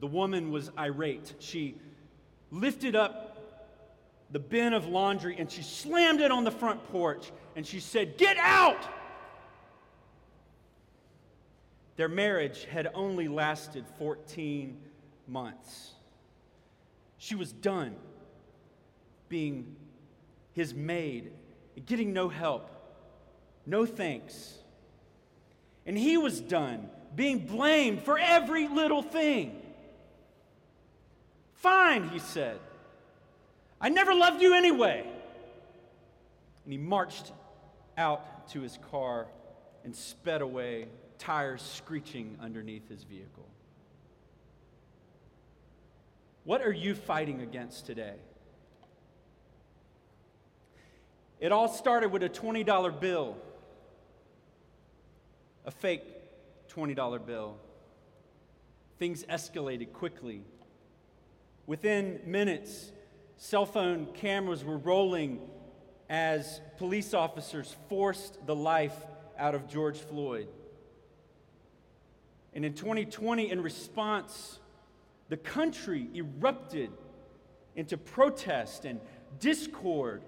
The woman was irate. She lifted up the bin of laundry and she slammed it on the front porch and she said, Get out! Their marriage had only lasted 14 months. She was done being his maid, getting no help, no thanks. And he was done being blamed for every little thing. Fine, he said. I never loved you anyway. And he marched out to his car and sped away, tires screeching underneath his vehicle. What are you fighting against today? It all started with a $20 bill, a fake $20 bill. Things escalated quickly. Within minutes, cell phone cameras were rolling as police officers forced the life out of George Floyd. And in 2020, in response, the country erupted into protest and discord,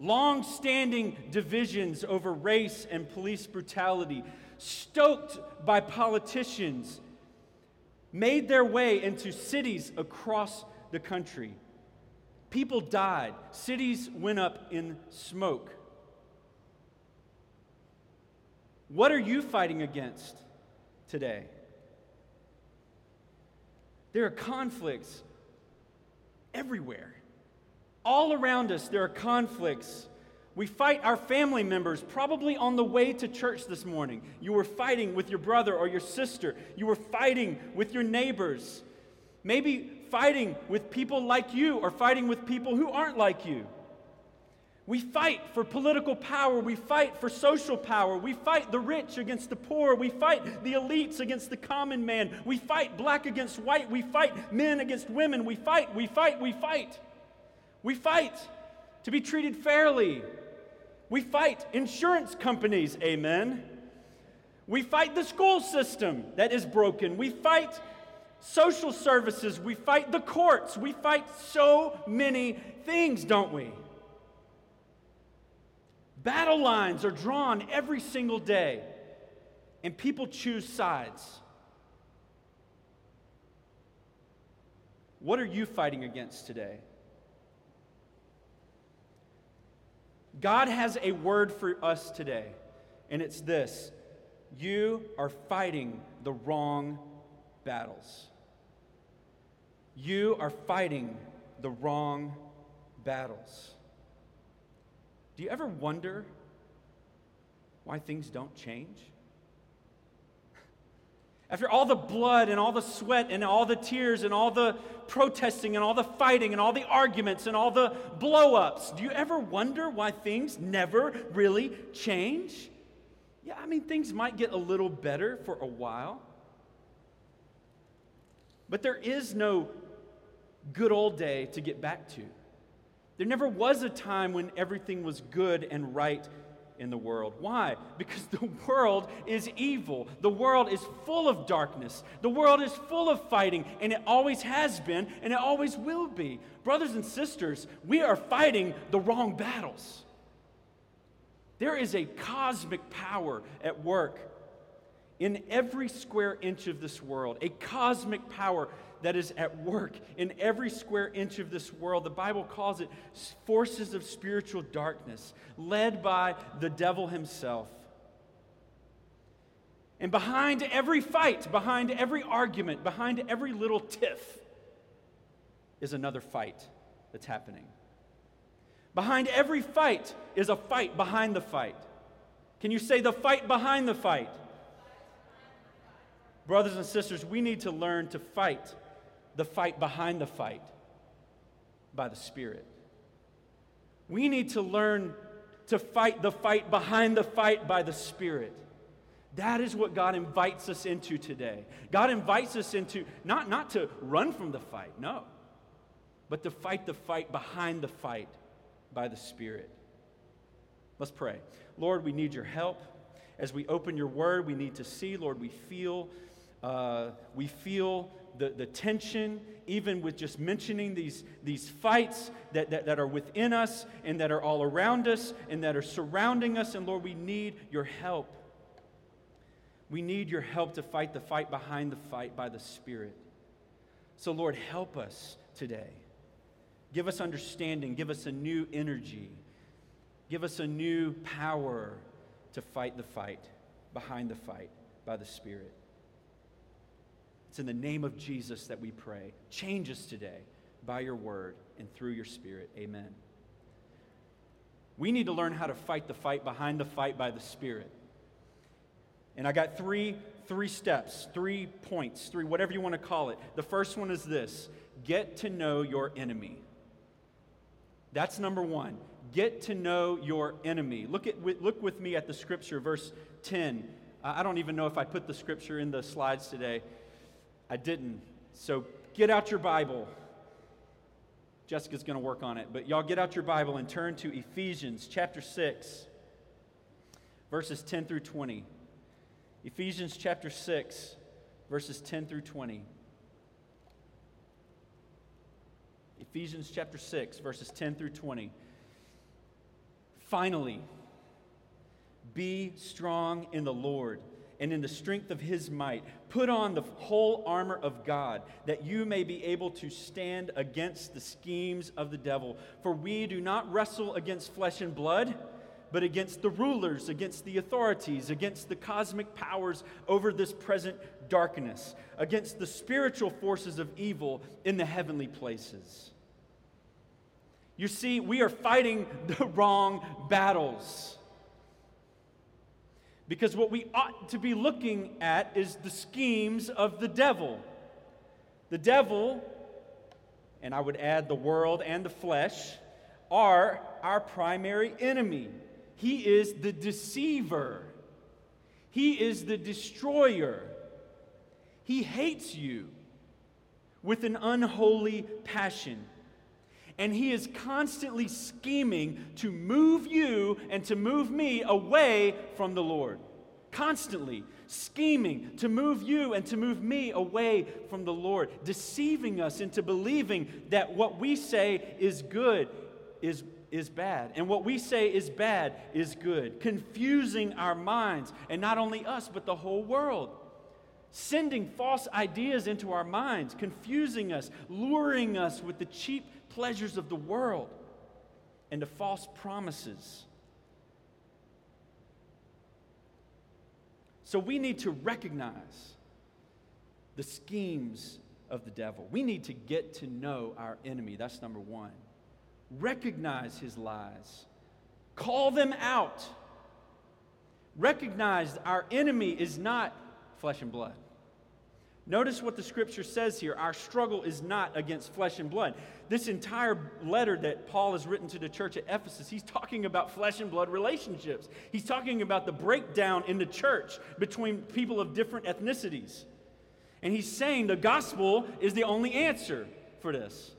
long standing divisions over race and police brutality, stoked by politicians, made their way into cities across the country. People died, cities went up in smoke. What are you fighting against today? There are conflicts everywhere. All around us, there are conflicts. We fight our family members, probably on the way to church this morning. You were fighting with your brother or your sister. You were fighting with your neighbors. Maybe fighting with people like you or fighting with people who aren't like you. We fight for political power. We fight for social power. We fight the rich against the poor. We fight the elites against the common man. We fight black against white. We fight men against women. We fight, we fight, we fight. We fight to be treated fairly. We fight insurance companies, amen. We fight the school system that is broken. We fight social services. We fight the courts. We fight so many things, don't we? Battle lines are drawn every single day, and people choose sides. What are you fighting against today? God has a word for us today, and it's this You are fighting the wrong battles. You are fighting the wrong battles. Do you ever wonder why things don't change? After all the blood and all the sweat and all the tears and all the protesting and all the fighting and all the arguments and all the blow ups, do you ever wonder why things never really change? Yeah, I mean, things might get a little better for a while. But there is no good old day to get back to. There never was a time when everything was good and right in the world. Why? Because the world is evil. The world is full of darkness. The world is full of fighting, and it always has been, and it always will be. Brothers and sisters, we are fighting the wrong battles. There is a cosmic power at work in every square inch of this world, a cosmic power that is at work in every square inch of this world. The Bible calls it forces of spiritual darkness, led by the devil himself. And behind every fight, behind every argument, behind every little tiff is another fight that's happening. Behind every fight is a fight behind the fight. Can you say the fight behind the fight? Brothers and sisters, we need to learn to fight the fight behind the fight by the Spirit. We need to learn to fight the fight behind the fight by the Spirit. That is what God invites us into today. God invites us into not, not to run from the fight, no, but to fight the fight behind the fight by the Spirit. Let's pray. Lord, we need your help. As we open your word, we need to see, Lord, we feel Uh, we feel the, the tension, even with just mentioning these, these fights that, that, that are within us and that are all around us and that are surrounding us. And Lord, we need your help. We need your help to fight the fight behind the fight by the Spirit. So, Lord, help us today. Give us understanding. Give us a new energy. Give us a new power to fight the fight behind the fight by the Spirit. It's in the name of Jesus that we pray. Change us today by your word and through your Spirit. Amen. We need to learn how to fight the fight behind the fight by the Spirit. And I got three, three steps, three points, three, whatever you want to call it. The first one is this get to know your enemy. That's number one. Get to know your enemy. Look, at, look with me at the scripture, verse 10. I don't even know if I put the scripture in the slides today. I didn't. So get out your Bible. Jessica's going to work on it. But y'all get out your Bible and turn to Ephesians chapter 6, verses 10 through 20. Ephesians chapter 6, verses 10 through 20. Ephesians chapter 6, verses 10 through 20. Finally, be strong in the Lord and in the strength of his might. Put on the whole armor of God, that you may be able to stand against the schemes of the devil. For we do not wrestle against flesh and blood but against the rulers, against the authorities, against the cosmic powers over this present darkness, against the spiritual forces of evil in the heavenly places. You see, we are fighting the wrong battles. Because what we ought to be looking at is the schemes of the devil. The devil, and I would add the world and the flesh, are our primary enemy. He is the deceiver, He is the destroyer. He hates you with an unholy passion. And he is constantly scheming to move you and to move me away from the Lord. Constantly scheming to move you and to move me away from the Lord, deceiving us into believing that what we say is good is is bad, and what we say is bad is good, confusing our minds, and not only us, but the whole world. Sending false ideas into our minds, confusing us, luring us with the cheap pleasures of the world and the false promises. So we need to recognize the schemes of the devil. We need to get to know our enemy. That's number one recognize his lies, call them out. Recognize our enemy is not flesh and blood. Notice what the scripture says here. Our struggle is not against flesh and blood. This entire letter that Paul has written to the church at Ephesus, he's talking about flesh and blood relationships. He's talking about the breakdown in the church between people of different ethnicities. And he's saying the gospel is the only answer for this.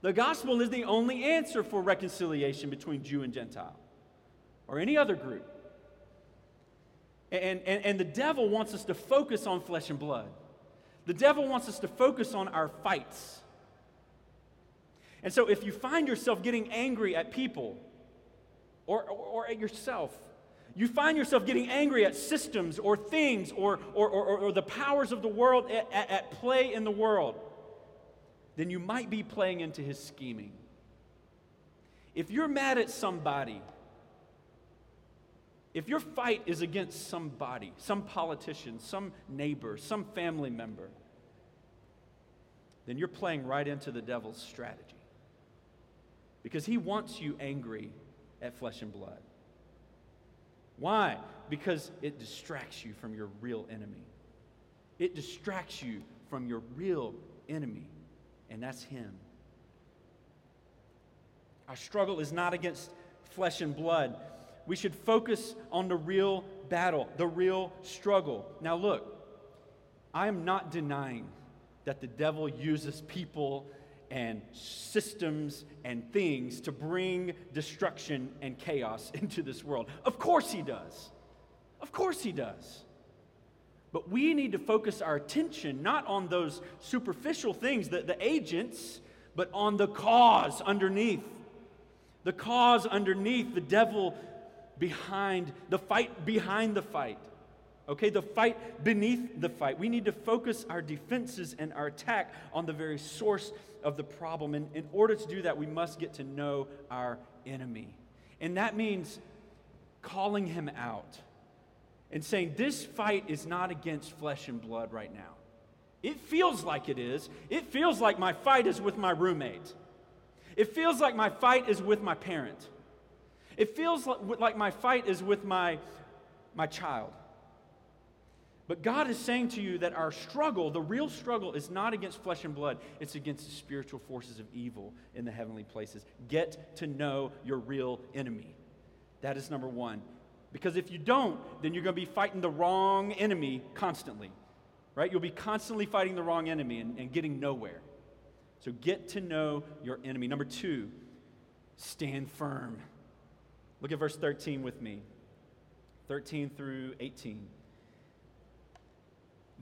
The gospel is the only answer for reconciliation between Jew and Gentile or any other group. And, and, and the devil wants us to focus on flesh and blood. The devil wants us to focus on our fights. And so if you find yourself getting angry at people or, or, or at yourself, you find yourself getting angry at systems or things or, or, or, or the powers of the world at, at, at play in the world, then you might be playing into his scheming. If you're mad at somebody, if your fight is against somebody, some politician, some neighbor, some family member, then you're playing right into the devil's strategy. Because he wants you angry at flesh and blood. Why? Because it distracts you from your real enemy. It distracts you from your real enemy and that's Him. Our struggle is not against flesh and blood. We should focus on the real battle, the real struggle. Now, look, I am not denying that the devil uses people and systems and things to bring destruction and chaos into this world. Of course, he does. Of course, he does. But we need to focus our attention not on those superficial things, the, the agents, but on the cause underneath. The cause underneath, the devil behind, the fight behind the fight. Okay, the fight beneath the fight. We need to focus our defenses and our attack on the very source of the problem. And in order to do that, we must get to know our enemy. And that means calling him out and saying, This fight is not against flesh and blood right now. It feels like it is. It feels like my fight is with my roommate. It feels like my fight is with my parent. It feels like my fight is with my, my child. But God is saying to you that our struggle, the real struggle, is not against flesh and blood, it's against the spiritual forces of evil in the heavenly places. Get to know your real enemy. That is number one. Because if you don't, then you're going to be fighting the wrong enemy constantly, right? You'll be constantly fighting the wrong enemy and, and getting nowhere. So get to know your enemy. Number two, stand firm. Look at verse 13 with me 13 through 18.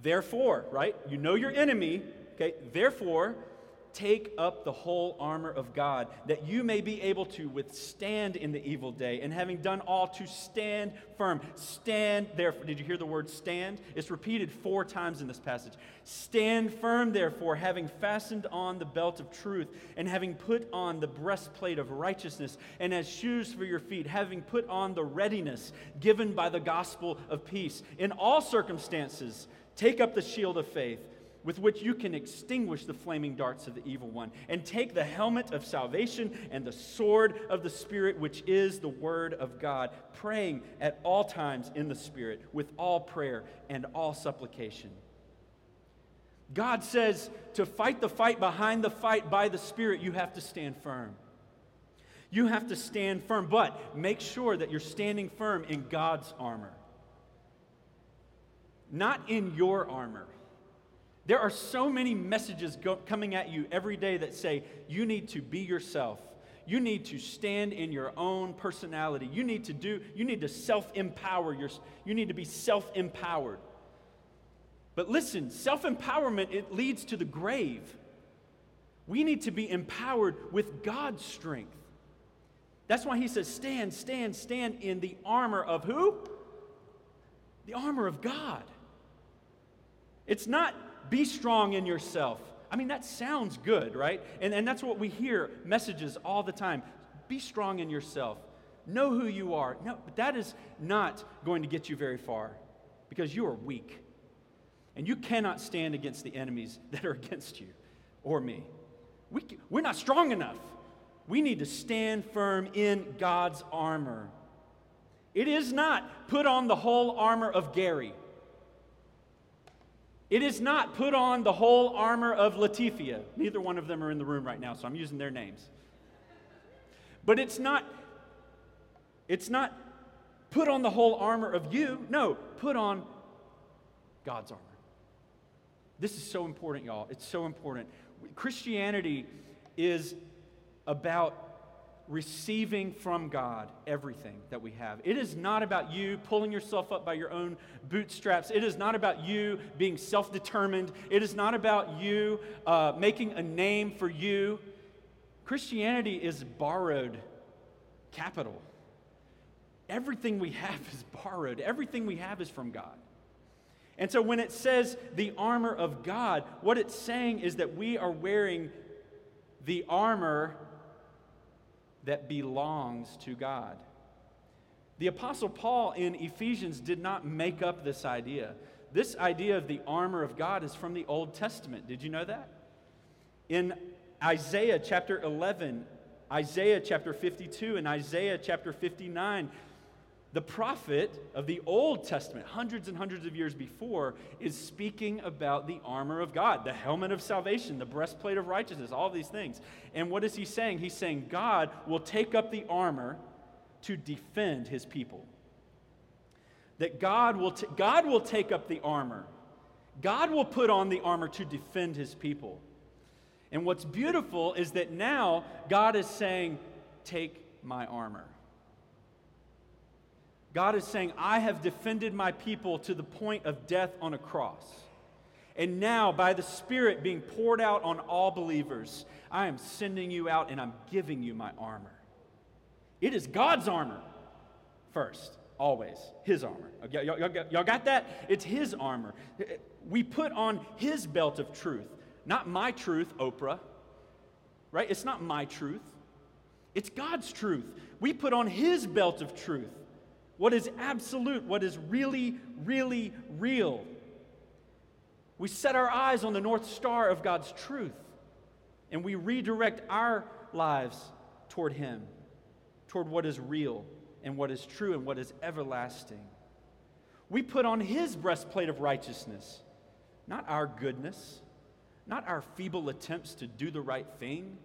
Therefore, right? You know your enemy, okay? Therefore, Take up the whole armor of God, that you may be able to withstand in the evil day, and having done all, to stand firm. Stand therefore. Did you hear the word stand? It's repeated four times in this passage. Stand firm, therefore, having fastened on the belt of truth, and having put on the breastplate of righteousness, and as shoes for your feet, having put on the readiness given by the gospel of peace. In all circumstances, take up the shield of faith with which you can extinguish the flaming darts of the evil one, and take the helmet of salvation and the sword of the Spirit, which is the Word of God, praying at all times in the Spirit with all prayer and all supplication. God says to fight the fight behind the fight by the Spirit, you have to stand firm. You have to stand firm, but make sure that you're standing firm in God's armor, not in your armor. There are so many messages go- coming at you every day that say you need to be yourself. You need to stand in your own personality. You need to do you need to self-empower your you need to be self-empowered. But listen, self-empowerment it leads to the grave. We need to be empowered with God's strength. That's why he says stand, stand, stand in the armor of who? The armor of God. It's not be strong in yourself. I mean, that sounds good, right? And, and that's what we hear messages all the time. Be strong in yourself. Know who you are. No, but that is not going to get you very far because you are weak. And you cannot stand against the enemies that are against you or me. We, we're not strong enough. We need to stand firm in God's armor. It is not put on the whole armor of Gary. It is not put on the whole armor of Latifia. Neither one of them are in the room right now, so I'm using their names. But it's not it's not put on the whole armor of you. No, put on God's armor. This is so important, y'all. It's so important. Christianity is about receiving from God everything that we have. It is not about you pulling yourself up by your own bootstraps. It is not about you being self determined. It is not about you uh, making a name for you. Christianity is borrowed capital. Everything we have is borrowed, everything we have is from God. And so when it says the armor of God, what it's saying is that we are wearing the armor that belongs to God. The Apostle Paul in Ephesians did not make up this idea. This idea of the armor of God is from the Old Testament. Did you know that? In Isaiah chapter 11, Isaiah chapter 52, and Isaiah chapter 59, the prophet of the Old Testament, hundreds and hundreds of years before, is speaking about the armor of God, the helmet of salvation, the breastplate of righteousness, all these things. And what is he saying? He's saying God will take up the armor to defend his people. That God will, t- God will take up the armor. God will put on the armor to defend his people. And what's beautiful is that now God is saying, Take my armor. God is saying, I have defended my people to the point of death on a cross. And now, by the Spirit being poured out on all believers, I am sending you out and I'm giving you my armor. It is God's armor first, always. His armor. Y'all, y'all, y'all got that? It's His armor. We put on His belt of truth, not my truth, Oprah, right? It's not my truth, it's God's truth. We put on His belt of truth what is absolute, what is really, really real. We set our eyes on the North Star of God's truth, and we redirect our lives toward Him, toward what is real and what is true and what is everlasting. We put on His breastplate of righteousness, not our goodness, not our feeble attempts to do the right thing.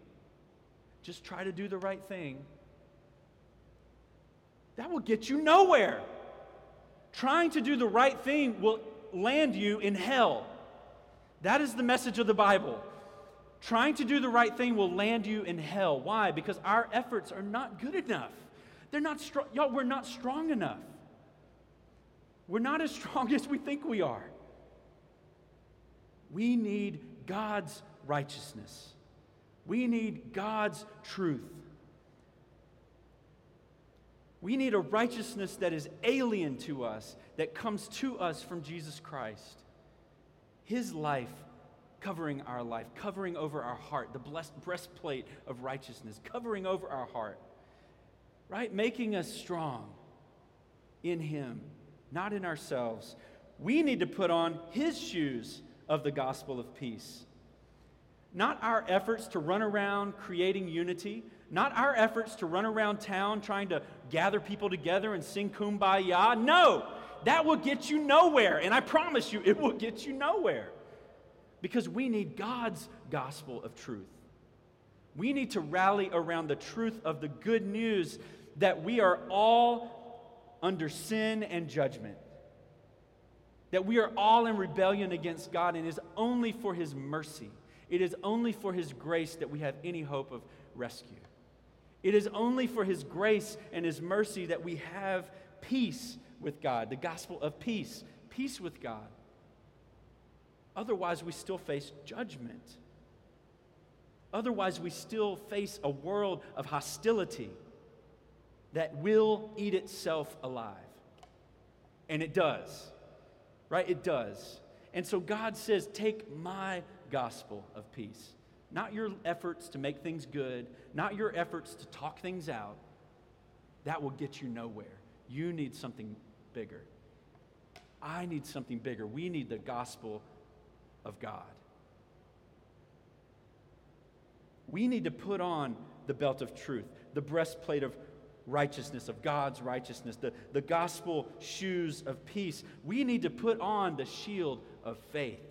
Just try to do the right thing that will get you nowhere. Trying to do the right thing will land you in hell. That is the message of the Bible. Trying to do the right thing will land you in hell. Why? Because our efforts are not good enough. They're not strong. Y'all, we're not strong enough. We're not as strong as we think we are. We need God's righteousness. We need God's truth. We need a righteousness that is alien to us, that comes to us from Jesus Christ. His life covering our life, covering over our heart, the blessed breastplate of righteousness, covering over our heart, right? Making us strong in Him, not in ourselves. We need to put on His shoes of the gospel of peace. Not our efforts to run around creating unity, not our efforts to run around town trying to gather people together and sing kumbaya. No, that will get you nowhere. And I promise you, it will get you nowhere. Because we need God's gospel of truth. We need to rally around the truth of the good news that we are all under sin and judgment. That we are all in rebellion against God, and it is only for His mercy, it is only for His grace that we have any hope of rescue. It is only for His grace and His mercy that we have peace with God, the gospel of peace, peace with God. Otherwise, we still face judgment. Otherwise, we still face a world of hostility that will eat itself alive. And it does, right? It does. And so God says, Take my gospel of peace. Not your efforts to make things good, not your efforts to talk things out. That will get you nowhere. You need something bigger. I need something bigger. We need the gospel of God. We need to put on the belt of truth, the breastplate of righteousness, of God's righteousness, the, the gospel shoes of peace. We need to put on the shield of faith.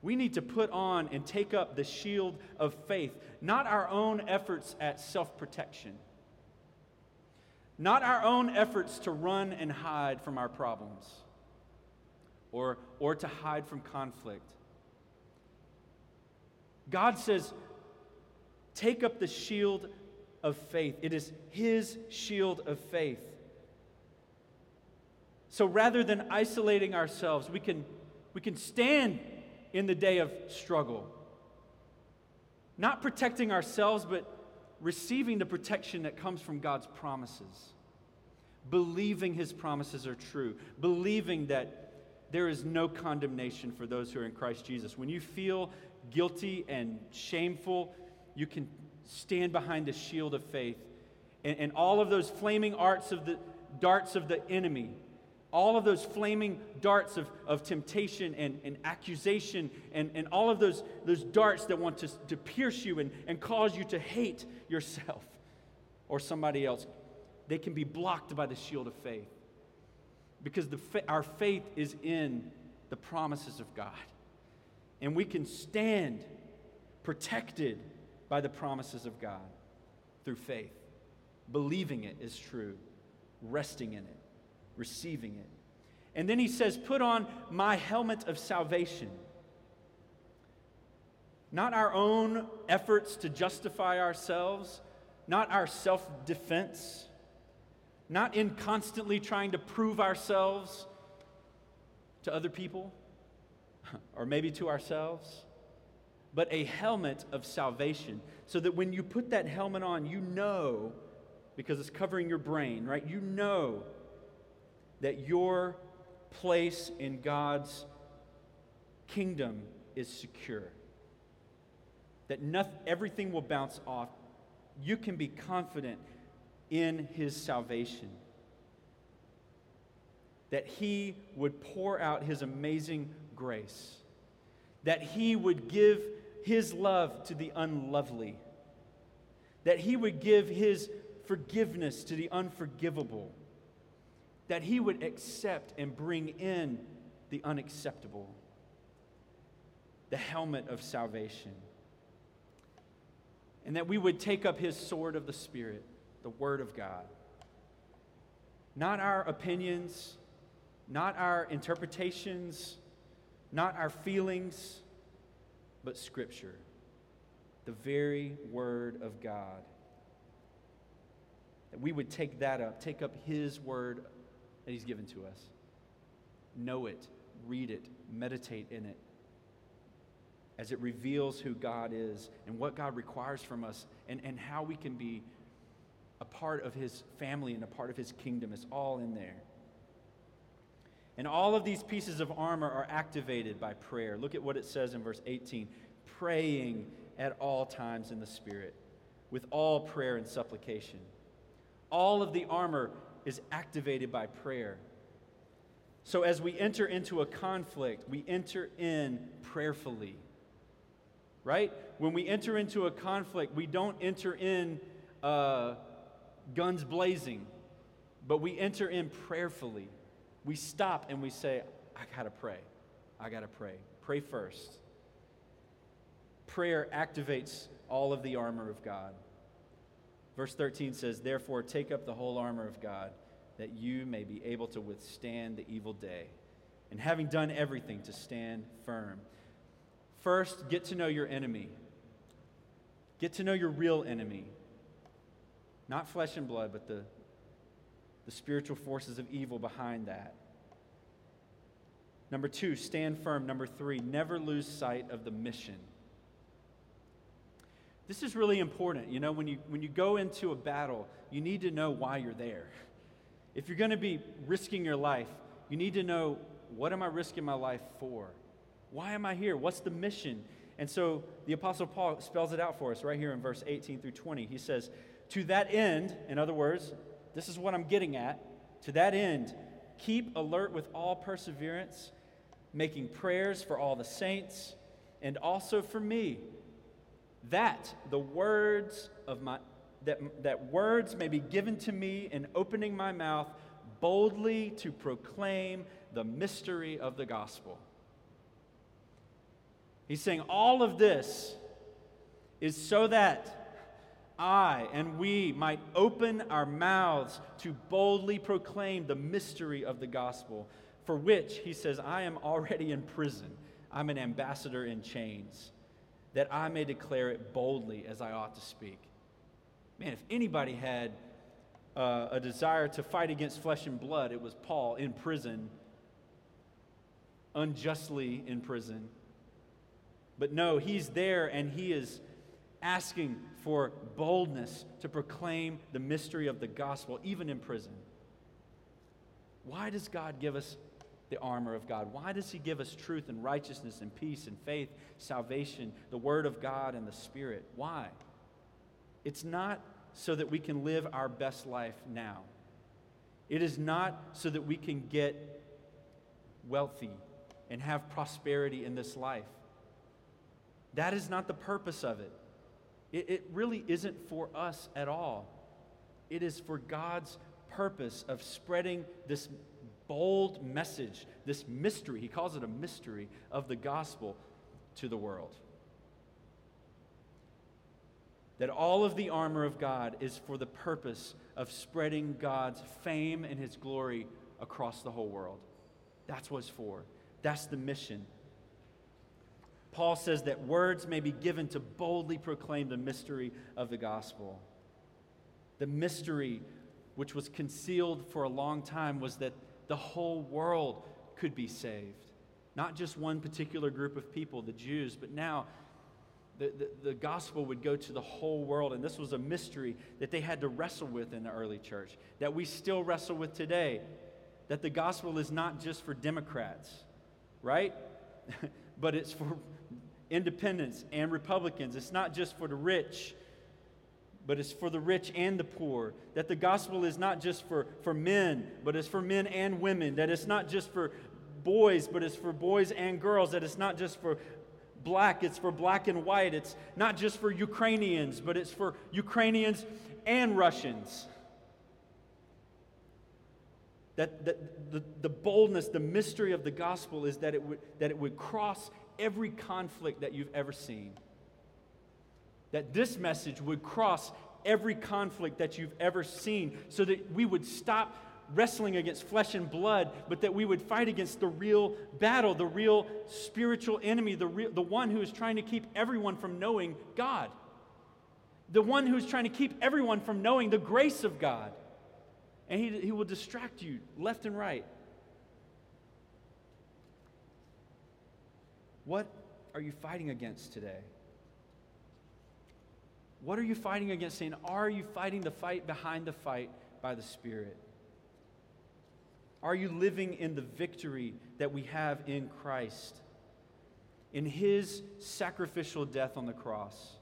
We need to put on and take up the shield of faith, not our own efforts at self protection, not our own efforts to run and hide from our problems or, or to hide from conflict. God says, take up the shield of faith. It is His shield of faith. So rather than isolating ourselves, we can, we can stand in the day of struggle. Not protecting ourselves, but receiving the protection that comes from God's promises. Believing his promises are true. Believing that there is no condemnation for those who are in Christ Jesus. When you feel guilty and shameful, you can stand behind the shield of faith. And, and all of those flaming arts of the darts of the enemy all of those flaming darts of, of temptation and, and accusation and, and all of those, those darts that want to, to pierce you and, and cause you to hate yourself or somebody else, they can be blocked by the shield of faith. Because the, our faith is in the promises of God. And we can stand protected by the promises of God through faith, believing it is true, resting in it receiving it. And then he says, Put on my helmet of salvation. Not our own efforts to justify ourselves, not our self defense, not in constantly trying to prove ourselves to other people or maybe to ourselves, but a helmet of salvation so that when you put that helmet on, you know, because it's covering your brain, right? You know that your place in God's kingdom is secure. That nothing, everything will bounce off. You can be confident in his salvation. That he would pour out his amazing grace. That he would give his love to the unlovely. That he would give his forgiveness to the unforgivable. That he would accept and bring in the unacceptable. The helmet of salvation. And that we would take up his sword of the Spirit the Word of God. Not our opinions, not our interpretations, not our feelings, but Scripture, the very Word of God. That we would take that up, take up His Word that He's given to us. Know it, read it, meditate in it as it reveals who God is and what God requires from us and, and how we can be a part of his family and a part of his kingdom. It's all in there. And all of these pieces of armor are activated by prayer. Look at what it says in verse 18 praying at all times in the Spirit, with all prayer and supplication. All of the armor is activated by prayer. So as we enter into a conflict, we enter in prayerfully. Right? When we enter into a conflict, we don't enter in uh, guns blazing, but we enter in prayerfully. We stop and we say, I got to pray. I got to pray. Pray first. Prayer activates all of the armor of God. Verse 13 says, Therefore, take up the whole armor of God, that you may be able to withstand the evil day, and having done everything, to stand firm. First, get to know your enemy. Get to know your real enemy. Not flesh and blood, but the, the spiritual forces of evil behind that. Number two, stand firm. Number three, never lose sight of the mission. This is really important. You know, when you, when you go into a battle, you need to know why you're there. If you're going to be risking your life, you need to know what am I risking my life for? Why am I here? What's the mission? And so the Apostle Paul spells it out for us right here in verse 18 through 20. He says, to that end, in other words, this is what I'm getting at. To that end, keep alert with all perseverance, making prayers for all the saints, and also for me, that the words of my that, that words may be given to me in opening my mouth boldly to proclaim the mystery of the gospel. He's saying all of this is so that I and we might open our mouths to boldly proclaim the mystery of the gospel, for which, he says, I am already in prison. I'm an ambassador in chains, that I may declare it boldly as I ought to speak. Man, if anybody had uh, a desire to fight against flesh and blood, it was Paul in prison, unjustly in prison. But no, he's there and he is asking for boldness to proclaim the mystery of the gospel, even in prison. Why does God give us the armor of God? Why does He give us truth and righteousness and peace and faith, salvation, the Word of God and the Spirit? Why? It's not so that we can live our best life now. It is not so that we can get wealthy and have prosperity in this life. That is not the purpose of it. It, it really isn't for us at all. It is for God's purpose of spreading this bold message, this mystery, he calls it a mystery of the gospel to the world. That all of the armor of God is for the purpose of spreading God's fame and his glory across the whole world. That's what it's for. That's the mission. Paul says that words may be given to boldly proclaim the mystery of the gospel. The mystery which was concealed for a long time, was that the whole world could be saved. Not just one particular group of people, the Jews, but now the, the, the, gospel would go to the whole world. And this was a mystery that they had to wrestle with in the early church, that we still wrestle with today. That the gospel is not just for Democrats, right? but it's for independents and Republicans. It's not just for the rich, but it's for the rich and the poor. That the gospel is not just for, for men, but it's for men and women. That it's not just for boys, but it's for boys and girls. That it's not just for black, it's for black and white. It's not just for Ukrainians, but it's for Ukrainians and Russians. That, that the, the boldness, the mystery of the gospel is that it, would, that it would cross every conflict that you've ever seen. That this message would cross every conflict that you've ever seen so that we would stop wrestling against flesh and blood, but that we would fight against the real battle, the real spiritual enemy, the, real, the one who is trying to keep everyone from knowing God, the one who is trying to keep everyone from knowing the grace of God. And he, he will distract you left and right. What are you fighting against today? What are you fighting against? Saying, are you fighting the fight behind the fight by the Spirit? Are you living in the victory that we have in Christ? In his sacrificial death on the cross,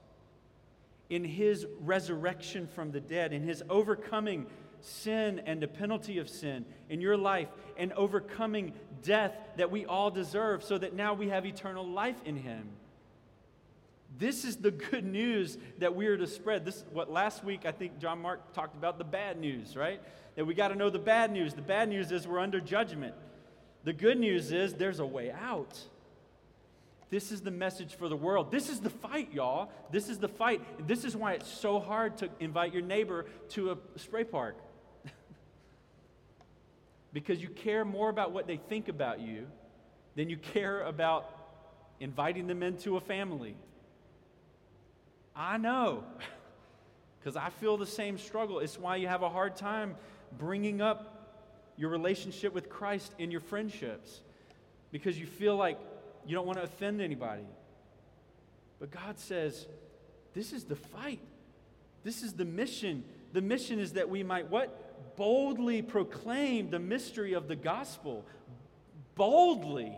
in his resurrection from the dead, in his overcoming sin and the penalty of sin in your life, and overcoming death that we all deserve, so that now we have eternal life in him. This is the good news that we are to spread. This what last week I think John Mark talked about the bad news, right? that we got to know the bad news. The bad news is we're under judgment. The good news is there's a way out. This is the message for the world. This is the fight, y'all. This is the fight. This is why it's so hard to invite your neighbor to a spray park. because you care more about what they think about you than you care about inviting them into a family. I know, because I feel the same struggle. It's why you have a hard time bringing up your relationship with Christ in your friendships because you feel like you don't want to offend anybody. But God says, this is the fight. This is the mission. The mission is that we might what? Boldly proclaim the mystery of the gospel. Boldly.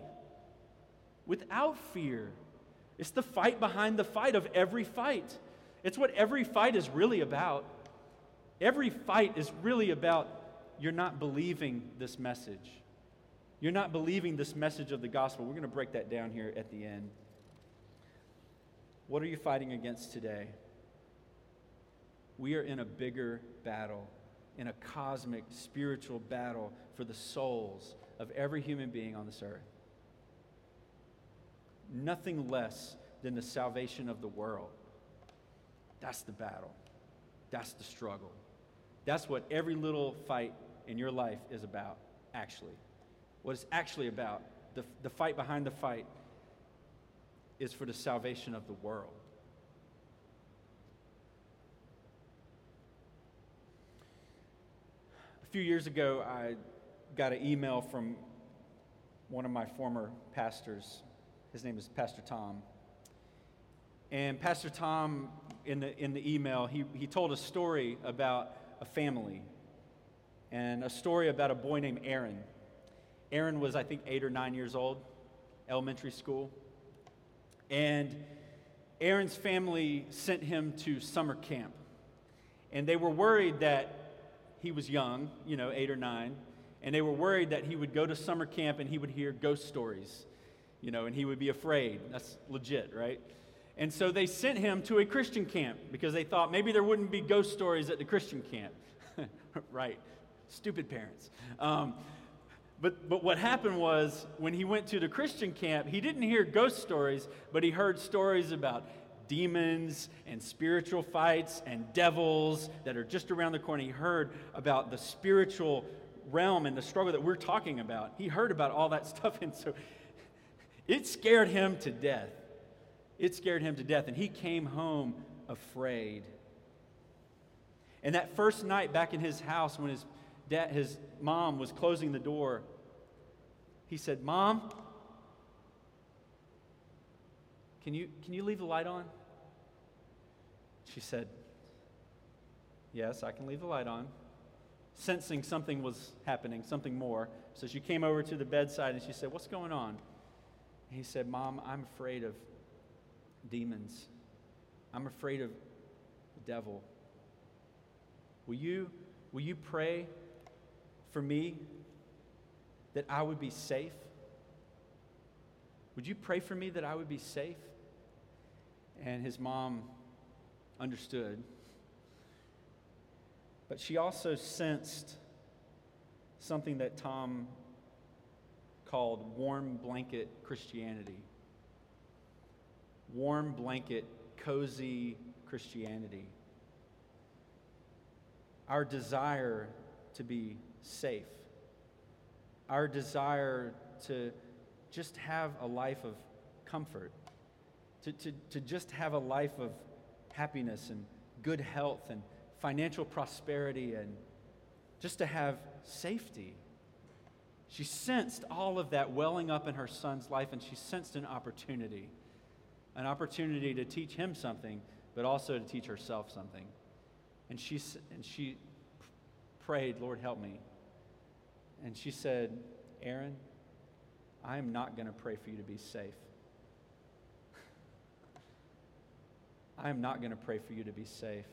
Without fear. It's the fight behind the fight of every fight. It's what every fight is really about. Every fight is really about you're not believing this message. You're not believing this message of the gospel. We're going to break that down here at the end. What are you fighting against today? We are in a bigger battle, in a cosmic, spiritual battle for the souls of every human being on this earth. Nothing less than the salvation of the world. That's the battle. That's the struggle. That's what every little fight in your life is about, actually. What it's actually about, the, the fight behind the fight, is for the salvation of the world. A few years ago, I got an email from one of my former pastors. His name is Pastor Tom. And Pastor Tom, in the, in the email, he, he told a story about a family and a story about a boy named Aaron. Aaron was, I think, eight or nine years old, elementary school. And Aaron's family sent him to summer camp. And they were worried that he was young, you know, eight or nine, and they were worried that he would go to summer camp and he would hear ghost stories, you know, and he would be afraid. That's legit, right? And so they sent him to a Christian camp because they thought maybe there wouldn't be ghost stories at the Christian camp. right. Stupid parents. Um, but, but what happened was when he went to the Christian camp, he didn't hear ghost stories, but he heard stories about demons and spiritual fights and devils that are just around the corner. He heard about the spiritual realm and the struggle that we're talking about. He heard about all that stuff, and so it scared him to death. It scared him to death, and he came home afraid. And that first night back in his house when his dad, his mom was closing the door, he said, Mom, can you, can you leave the light on? She said, Yes, I can leave the light on. Sensing something was happening, something more. So she came over to the bedside and she said, What's going on? He said, Mom, I'm afraid of demons. I'm afraid of the devil. Will you, will you pray for me that I would be safe? Would you pray for me that I would be safe? And his mom understood. But she also sensed something that Tom called warm blanket Christianity. Warm blanket, cozy Christianity. Our desire to be safe. Our desire to just have a life of comfort. To, to, to just have a life of happiness and good health and financial prosperity and just to have safety. She sensed all of that welling up in her son's life, and she sensed an opportunity an opportunity to teach him something, but also to teach herself something. And she, and she prayed, Lord, help me. And she said, Aaron, I am not going to pray for you to be safe. I am not going to pray for you to be safe.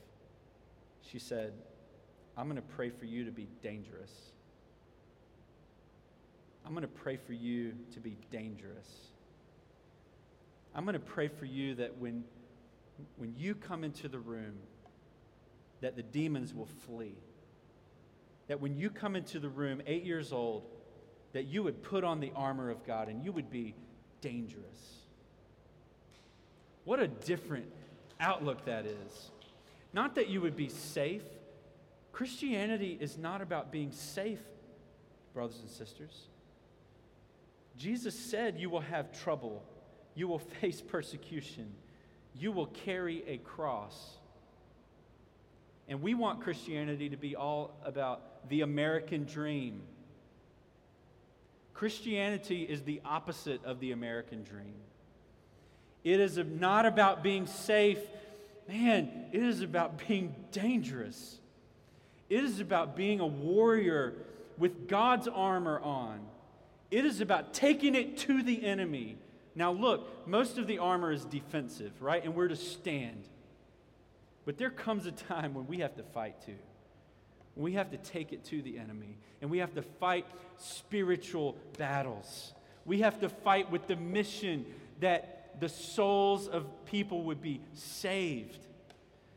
She said, I'm going to pray for you to be dangerous. I'm going to pray for you to be dangerous. I'm going to pray for you that when, when you come into the room, that the demons will flee. That when you come into the room, eight years old, that you would put on the armor of God and you would be dangerous. What a different outlook that is. Not that you would be safe. Christianity is not about being safe, brothers and sisters. Jesus said you will have trouble, you will face persecution, you will carry a cross. And we want Christianity to be all about the American dream. Christianity is the opposite of the American dream. It is not about being safe man, it is about being dangerous. It is about being a warrior with God's armor on. It is about taking it to the enemy. Now, look, most of the armor is defensive, right? And we're to stand. But there comes a time when we have to fight too. We have to take it to the enemy. And we have to fight spiritual battles. We have to fight with the mission that the souls of people would be saved.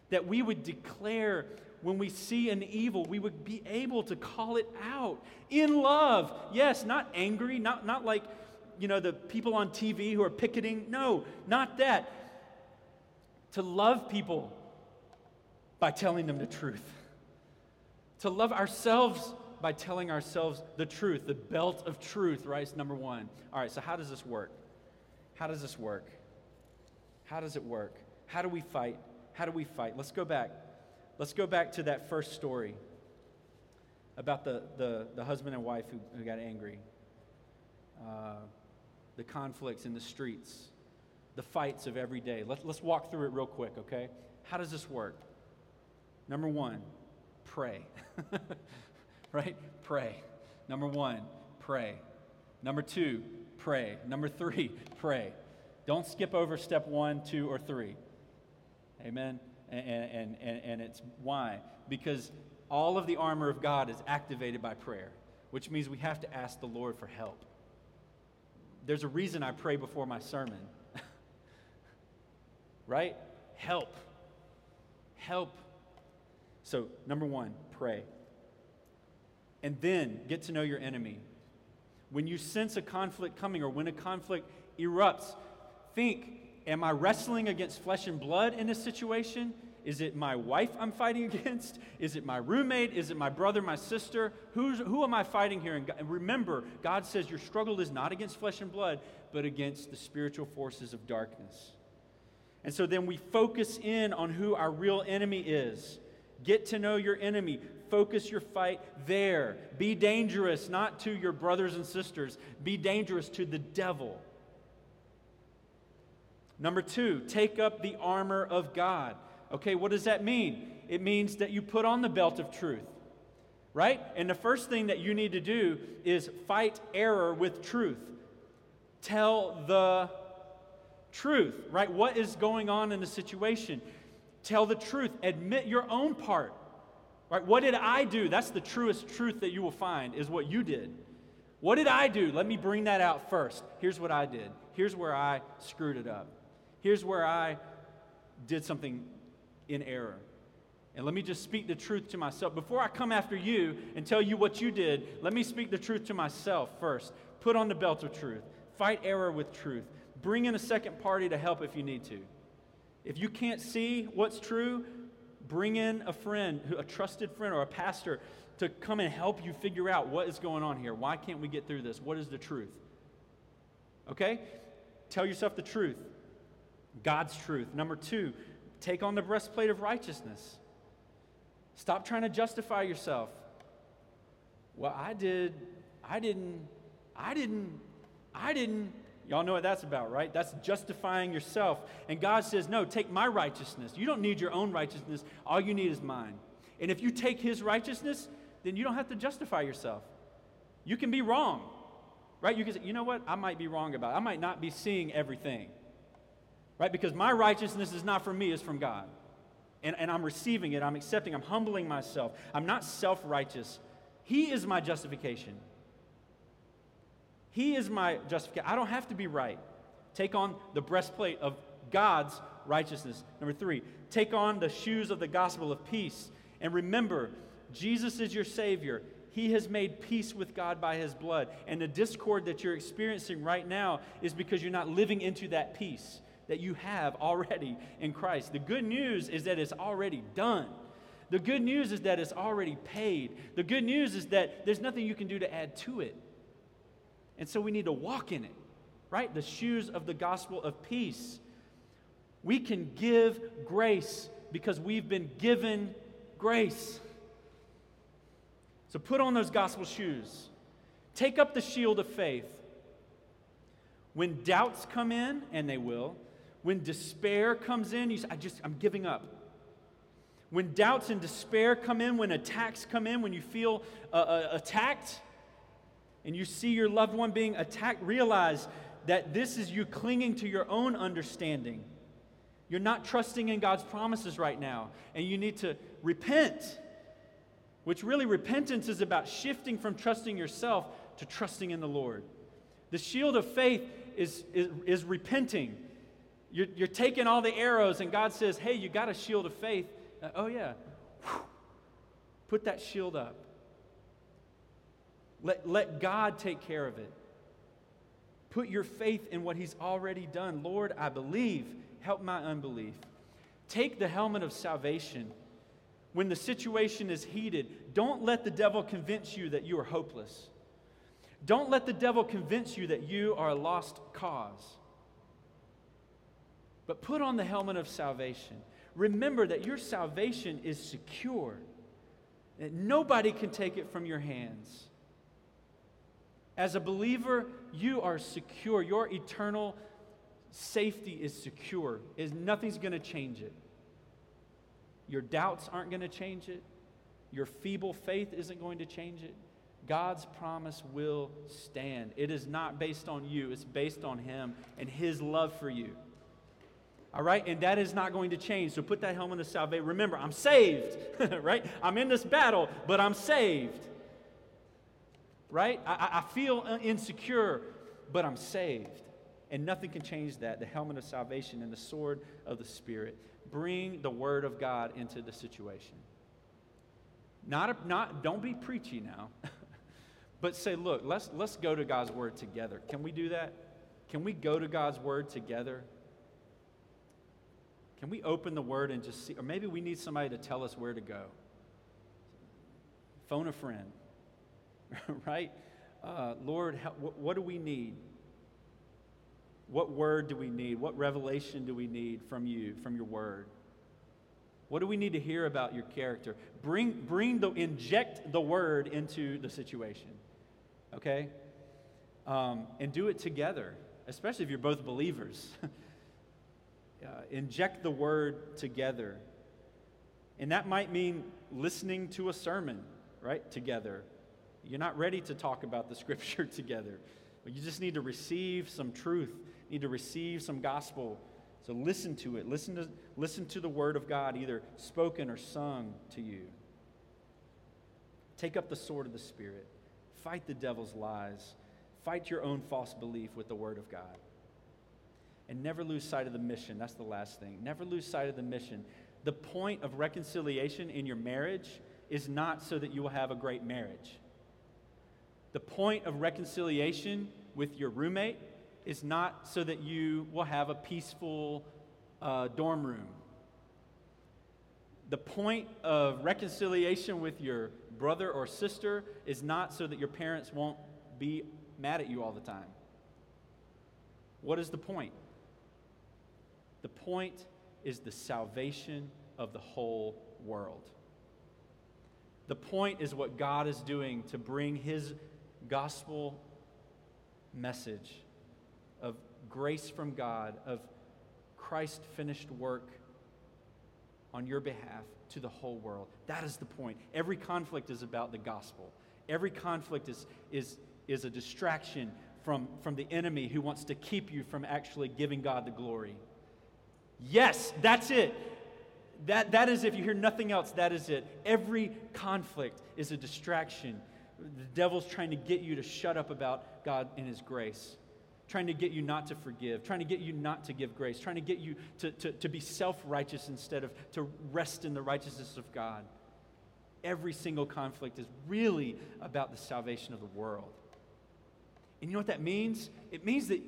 That we would declare when we see an evil, we would be able to call it out in love. Yes, not angry, not, not like, you know, the people on TV who are picketing. No, not that. To love people by telling them the truth. To love ourselves by telling ourselves the truth, the belt of truth, right? Number one. All right, so how does this work? How does this work? How does it work? How do we fight? How do we fight? Let's go back. Let's go back to that first story about the, the, the husband and wife who, who got angry, uh, the conflicts in the streets, the fights of every day. Let, let's walk through it real quick, okay? How does this work? Number one, pray. right? Pray. Number one, pray. Number two, pray. Number three, pray. Don't skip over step one, two, or three. Amen? And, and, and, it's why? Because all of the armor of God is activated by prayer, which means we have to ask the Lord for help. There's a reason I pray before my sermon. right? Help. Help. So, number one, pray. And then get to know your enemy. When you sense a conflict coming or when a conflict erupts, think Am I wrestling against flesh and blood in this situation? Is it my wife I'm fighting against? Is it my roommate? Is it my brother, my sister? Who's, who am I fighting here? And remember, God says your struggle is not against flesh and blood, but against the spiritual forces of darkness. And so then we focus in on who our real enemy is. Get to know your enemy. Focus your fight there. Be dangerous, not to your brothers and sisters, be dangerous to the devil. Number two, take up the armor of God. Okay, what does that mean? It means that you put on the belt of truth, right? And the first thing that you need to do is fight error with truth. Tell the truth, right? What is going on in the situation? Tell the truth. Admit your own part. Right? What did I do? That's the truest truth that you will find is what you did. What did I do? Let me bring that out first. Here's what I did. Here's where I screwed it up. Here's where I did something in error. And let me just speak the truth to myself. Before I come after you and tell you what you did, let me speak the truth to myself first. Put on the belt of truth. Fight error with truth. Bring in a second party to help if you need to. If you can't see what's true, bring in a friend, a trusted friend or a pastor to come and help you figure out what is going on here. Why can't we get through this? What is the truth? Okay? Tell yourself the truth. God's truth. Number two, take on the breastplate of righteousness. Stop trying to justify yourself. Well, I did, I didn't, I didn't, I didn't. Y'all know what that's about, right? That's justifying yourself. And God says, No, take my righteousness. You don't need your own righteousness. All you need is mine. And if you take his righteousness, then you don't have to justify yourself. You can be wrong, right? You can say, You know what? I might be wrong about it. I might not be seeing everything, right? Because my righteousness is not from me, it's from God. And, and I'm receiving it, I'm accepting, I'm humbling myself. I'm not self righteous. He is my justification. He is my justification. I don't have to be right. Take on the breastplate of God's righteousness. Number three, take on the shoes of the gospel of peace. And remember, Jesus is your Savior. He has made peace with God by His blood. And the discord that you're experiencing right now is because you're not living into that peace that you have already in Christ. The good news is that it's already done. The good news is that it's already paid. The good news is that there's nothing you can do to add to it. And so we need to walk in it, right? The shoes of the gospel of peace. We can give grace because we've been given grace. So put on those gospel shoes. Take up the shield of faith. When doubts come in, and they will, when despair comes in, you say, I just, I'm giving up. When doubts and despair come in, when attacks come in, when you feel uh, uh, attacked, and you see your loved one being attacked, realize that this is you clinging to your own understanding. You're not trusting in God's promises right now, and you need to repent. Which really, repentance is about shifting from trusting yourself to trusting in the Lord. The shield of faith is, is, is repenting. You're, you're, taking all the arrows, and God says, Hey, you got a shield of faith. Uh, oh, yeah. Put that shield up. Let, let God take care of it. Put your faith in what He's already done. Lord, I believe. Help my unbelief. Take the helmet of salvation. When the situation is heated, don't let the devil convince you that you are hopeless. Don't let the devil convince you that you are a lost cause. But put on the helmet of salvation. Remember that your salvation is secure, that nobody can take it from your hands. As a believer, you are secure. Your eternal safety is secure. Is nothing's going to change it. Your doubts aren't going to change it. Your feeble faith isn't going to change it. God's promise will stand. It is not based on you, it's based on Him and His love for you. All right? And that is not going to change. So put that helmet of salvation. Remember, I'm saved, right? I'm in this battle, but I'm saved right? I, I feel insecure, but I'm saved. And nothing can change that. The helmet of salvation and the sword of the Spirit. Bring the word of God into the situation. Not, a, not don't be preachy now, but say, look, let's, let's go to God's word together. Can we do that? Can we go to God's word together? Can we open the word and just see? Or maybe we need somebody to tell us where to go. Phone a friend. right? Uh, Lord, how, what, what do we need? What word do we need? What revelation do we need from you, from your word? What do we need to hear about your character? Bring, bring the, inject the word into the situation, okay? Um, and do it together, especially if you're both believers. uh, inject the word together. And that might mean listening to a sermon, right, together. You're not ready to talk about the scripture together, but you just need to receive some truth, need to receive some gospel so listen to it. Listen to, listen to the word of God, either spoken or sung to you. Take up the sword of the Spirit. Fight the devil's lies. Fight your own false belief with the word of God. And never lose sight of the mission. That's the last thing. Never lose sight of the mission. The point of reconciliation in your marriage is not so that you will have a great marriage. The point of reconciliation with your roommate is not so that you will have a peaceful uh, dorm room. The point of reconciliation with your brother or sister is not so that your parents won't be mad at you all the time. What is the point? The point is the salvation of the whole world. The point is what God is doing to bring His gospel message of grace from God, of Christ's finished work on your behalf to the whole world. That is the point. Every conflict is about the gospel. Every conflict is, is, is a distraction from, from the enemy who wants to keep you from actually giving God the glory. Yes, that's it. That, that is, if you hear nothing else, that is it. Every conflict is a distraction. The devil's trying to get you to shut up about God and His grace trying to get you not to forgive, trying to get you not to give grace, trying to get you to, to, to be self righteous instead of to rest in the righteousness of God. Every single conflict is really about the salvation of the world. And you know what that means? It means that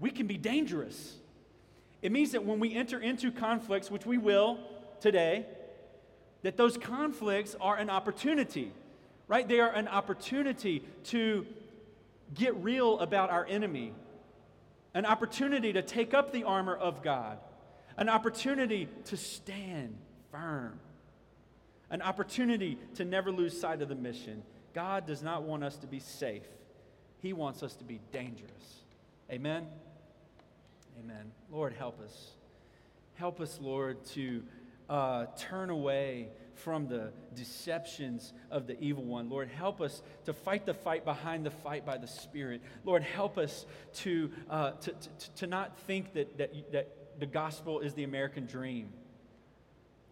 we can be dangerous. It means that when we enter into conflicts, which we will today, that those conflicts are an opportunity, right? They are an opportunity to get real about our enemy, an opportunity to take up the armor of God, an opportunity to stand firm, an opportunity to never lose sight of the mission. God does not want us to be safe, He wants us to be dangerous. Amen? Amen. Lord, help us. Help us, Lord, to uh, turn away from the deceptions of the evil one. Lord, help us to fight the fight behind the fight by the Spirit. Lord, help us to, uh, to, to, to not think that, that, that the gospel is the American dream.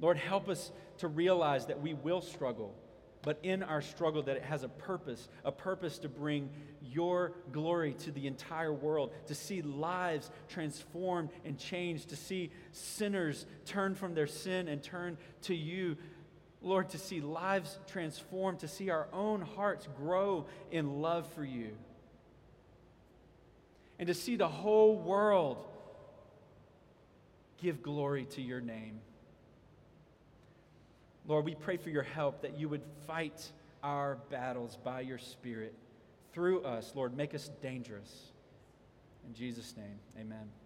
Lord, help us to realize that we will struggle, but in our struggle, that it has a purpose a purpose to bring your glory to the entire world, to see lives transformed and changed, to see sinners turn from their sin and turn to you. Lord, to see lives transformed, to see our own hearts grow in love for you, and to see the whole world give glory to your name. Lord, we pray for your help that you would fight our battles by your Spirit through us. Lord, make us dangerous. In Jesus' name, amen.